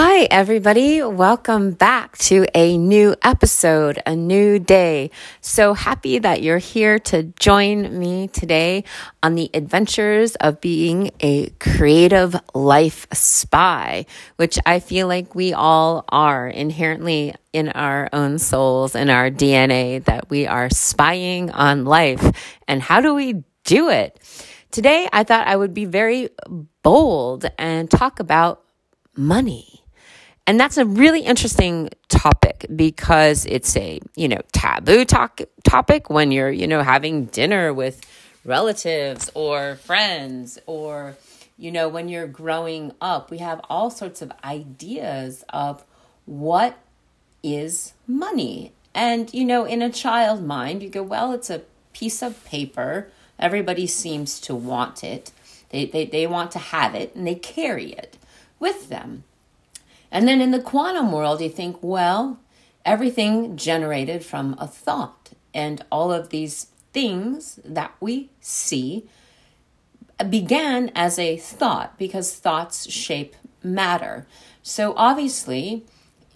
Hi, everybody. Welcome back to a new episode, a new day. So happy that you're here to join me today on the adventures of being a creative life spy, which I feel like we all are inherently in our own souls and our DNA that we are spying on life. And how do we do it? Today, I thought I would be very bold and talk about money. And that's a really interesting topic because it's a, you know, taboo talk, topic when you're, you know, having dinner with relatives or friends or, you know, when you're growing up. We have all sorts of ideas of what is money. And, you know, in a child mind, you go, well, it's a piece of paper. Everybody seems to want it. They, they, they want to have it and they carry it with them. And then in the quantum world, you think, well, everything generated from a thought, and all of these things that we see began as a thought because thoughts shape matter. So obviously,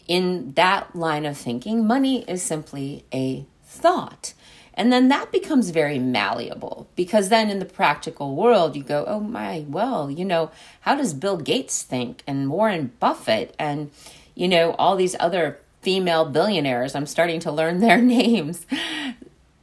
in that line of thinking, money is simply a thought. And then that becomes very malleable because then in the practical world, you go, oh my, well, you know, how does Bill Gates think and Warren Buffett and, you know, all these other female billionaires? I'm starting to learn their names.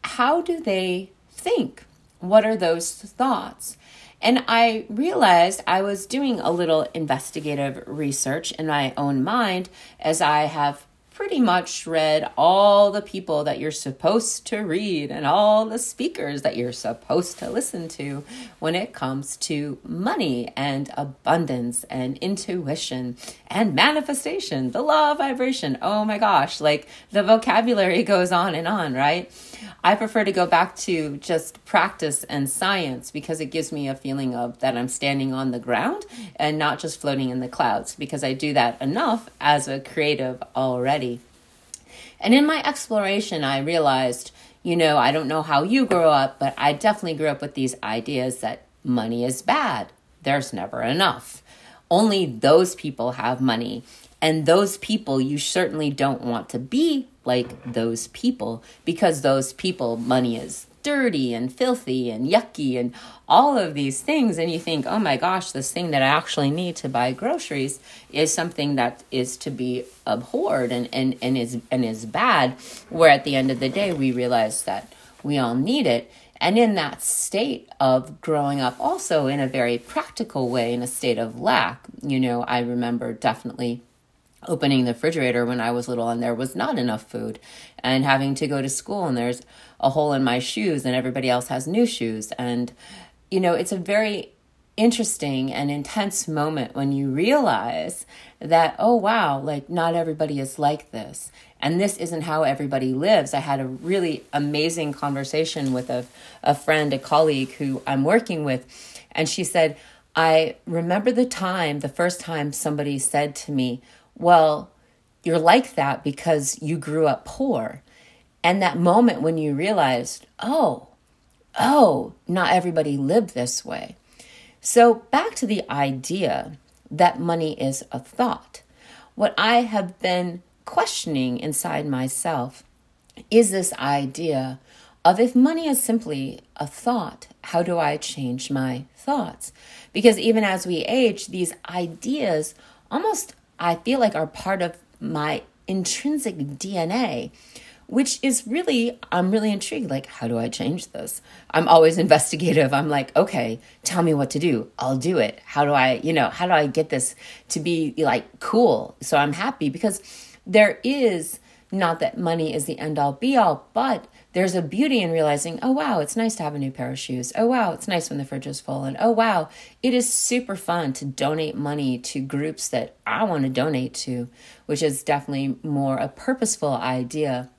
How do they think? What are those thoughts? And I realized I was doing a little investigative research in my own mind as I have pretty much read all the people that you're supposed to read and all the speakers that you're supposed to listen to when it comes to money and abundance and intuition and manifestation, the law of vibration. Oh my gosh, like the vocabulary goes on and on, right? I prefer to go back to just practice and science because it gives me a feeling of that I'm standing on the ground and not just floating in the clouds because I do that enough as a creative already. And in my exploration, I realized, you know, I don't know how you grew up, but I definitely grew up with these ideas that money is bad. There's never enough. Only those people have money. And those people, you certainly don't want to be like those people because those people, money is dirty and filthy and yucky and all of these things. And you think, oh my gosh, this thing that I actually need to buy groceries is something that is to be abhorred and, and, and is and is bad. Where at the end of the day we realize that we all need it. And in that state of growing up, also in a very practical way, in a state of lack, you know, I remember definitely opening the refrigerator when I was little and there was not enough food and having to go to school and there's a hole in my shoes and everybody else has new shoes. And you know it's a very interesting and intense moment when you realize that oh wow like not everybody is like this. And this isn't how everybody lives. I had a really amazing conversation with a, a friend a colleague who i'm working with and she said i remember the time the first time somebody said to me well, you're like that because you grew up poor. And that moment when you realized, oh, oh, not everybody lived this way. So, back to the idea that money is a thought. What I have been questioning inside myself is this idea of if money is simply a thought, how do I change my thoughts? Because even as we age, these ideas almost I feel like are part of my intrinsic DNA, which is really, I'm really intrigued. Like, how do I change this? I'm always investigative. I'm like, okay, tell me what to do. I'll do it. How do I, you know, how do I get this to be like cool? So I'm happy because there is not that money is the end all be all, but there's a beauty in realizing, oh wow, it's nice to have a new pair of shoes. Oh wow, it's nice when the fridge is full. And oh wow, it is super fun to donate money to groups that I want to donate to, which is definitely more a purposeful idea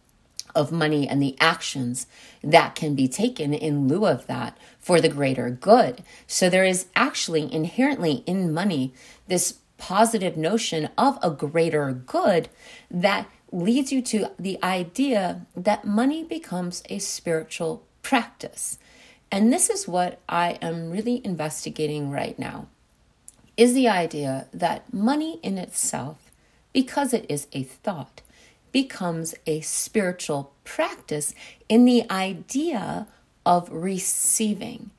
of money and the actions that can be taken in lieu of that for the greater good. So there is actually inherently in money this positive notion of a greater good that leads you to the idea that money becomes a spiritual practice. And this is what I am really investigating right now is the idea that money in itself because it is a thought, becomes a spiritual practice in the idea of receiving.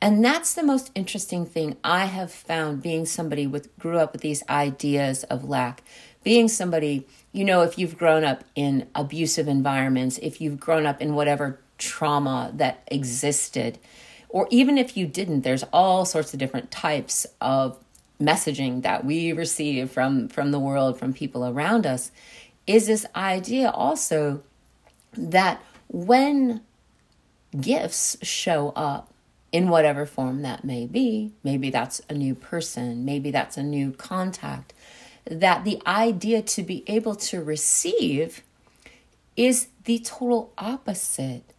And that's the most interesting thing I have found being somebody with grew up with these ideas of lack. Being somebody, you know, if you've grown up in abusive environments, if you've grown up in whatever trauma that existed, or even if you didn't, there's all sorts of different types of messaging that we receive from from the world, from people around us, is this idea also that when gifts show up in whatever form that may be, maybe that's a new person, maybe that's a new contact, that the idea to be able to receive is the total opposite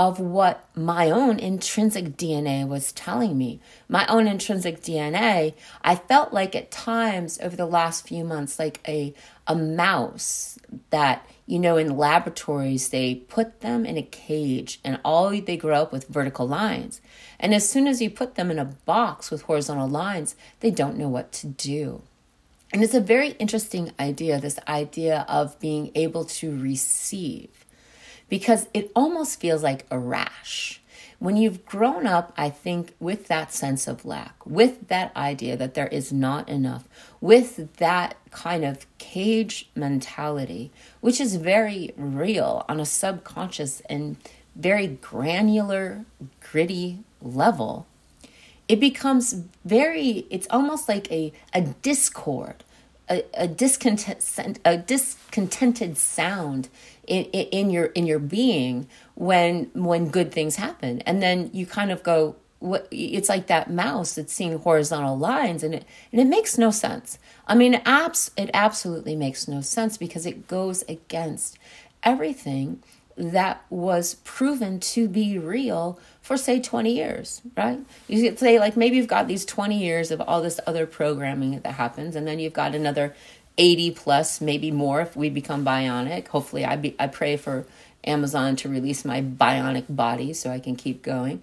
of what my own intrinsic DNA was telling me. My own intrinsic DNA, I felt like at times over the last few months, like a, a mouse that, you know, in laboratories, they put them in a cage and all they grow up with vertical lines. And as soon as you put them in a box with horizontal lines, they don't know what to do. And it's a very interesting idea, this idea of being able to receive because it almost feels like a rash. When you've grown up, I think, with that sense of lack, with that idea that there is not enough, with that kind of cage mentality, which is very real on a subconscious and very granular, gritty level, it becomes very, it's almost like a, a discord, a, a, discontent, a discontented sound in, in your in your being when when good things happen. And then you kind of go what it's like that mouse that's seeing horizontal lines and it and it makes no sense. I mean apps it absolutely makes no sense because it goes against everything that was proven to be real for say 20 years right you could say like maybe you've got these 20 years of all this other programming that happens and then you've got another 80 plus, maybe more if we become bionic. Hopefully, I, be, I pray for Amazon to release my bionic body so I can keep going.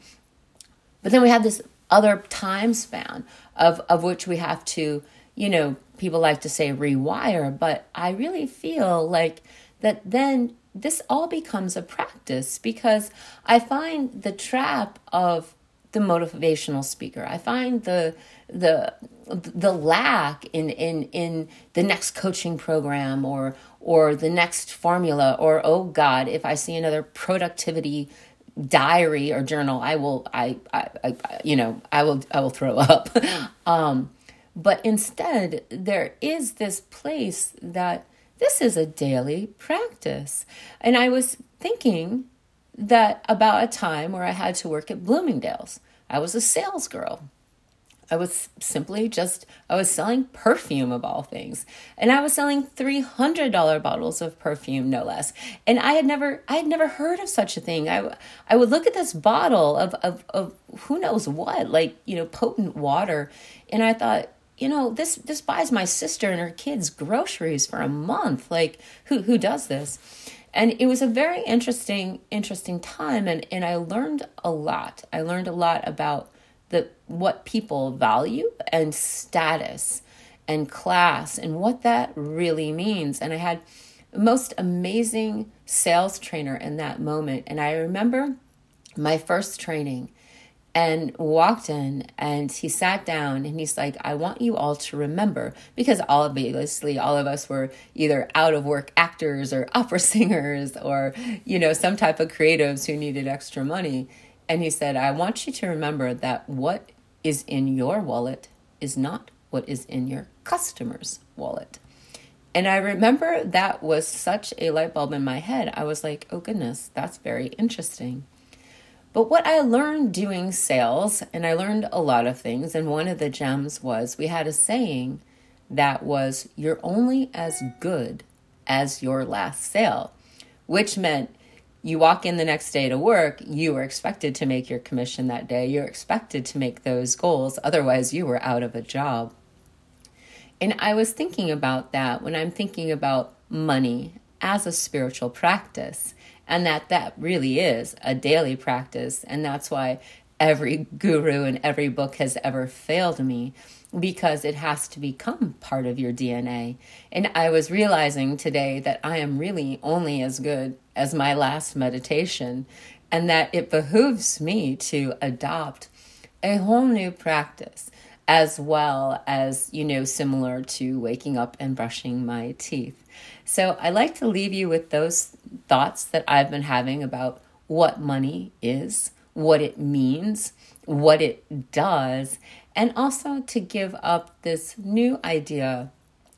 But then we have this other time span of, of which we have to, you know, people like to say rewire, but I really feel like that then this all becomes a practice because I find the trap of the motivational speaker. I find the the the lack in in in the next coaching program or or the next formula or oh god if i see another productivity diary or journal i will i i, I you know i will i will throw up um but instead there is this place that this is a daily practice and i was thinking that about a time where i had to work at bloomingdale's i was a sales girl I was simply just, I was selling perfume of all things. And I was selling $300 bottles of perfume, no less. And I had never, I had never heard of such a thing. I, I would look at this bottle of, of, of who knows what, like, you know, potent water. And I thought, you know, this, this buys my sister and her kids groceries for a month. Like, who, who does this? and it was a very interesting interesting time and and I learned a lot. I learned a lot about the what people value and status and class and what that really means. And I had most amazing sales trainer in that moment. And I remember my first training and walked in and he sat down and he's like i want you all to remember because obviously all of us were either out of work actors or opera singers or you know some type of creatives who needed extra money and he said, I want you to remember that what is in your wallet is not what is in your customer's wallet. And I remember that was such a light bulb in my head. I was like, oh goodness, that's very interesting. But what I learned doing sales, and I learned a lot of things, and one of the gems was we had a saying that was, you're only as good as your last sale, which meant you walk in the next day to work, you were expected to make your commission that day. You're expected to make those goals. Otherwise, you were out of a job. And I was thinking about that when I'm thinking about money as a spiritual practice, and that that really is a daily practice. And that's why every guru and every book has ever failed me because it has to become part of your DNA. And I was realizing today that I am really only as good as my last meditation, and that it behooves me to adopt a whole new practice as well as, you know, similar to waking up and brushing my teeth. So I like to leave you with those thoughts that I've been having about what money is, what it means, what it does, and also to give up this new idea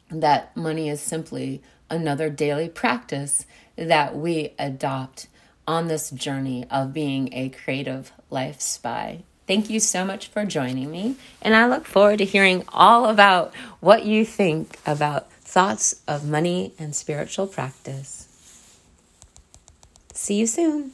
that money is simply another daily practice that we adopt on this journey of being a creative life spy. Thank you so much for joining me, and I look forward to hearing all about what you think about thoughts of money and spiritual practice. See you soon.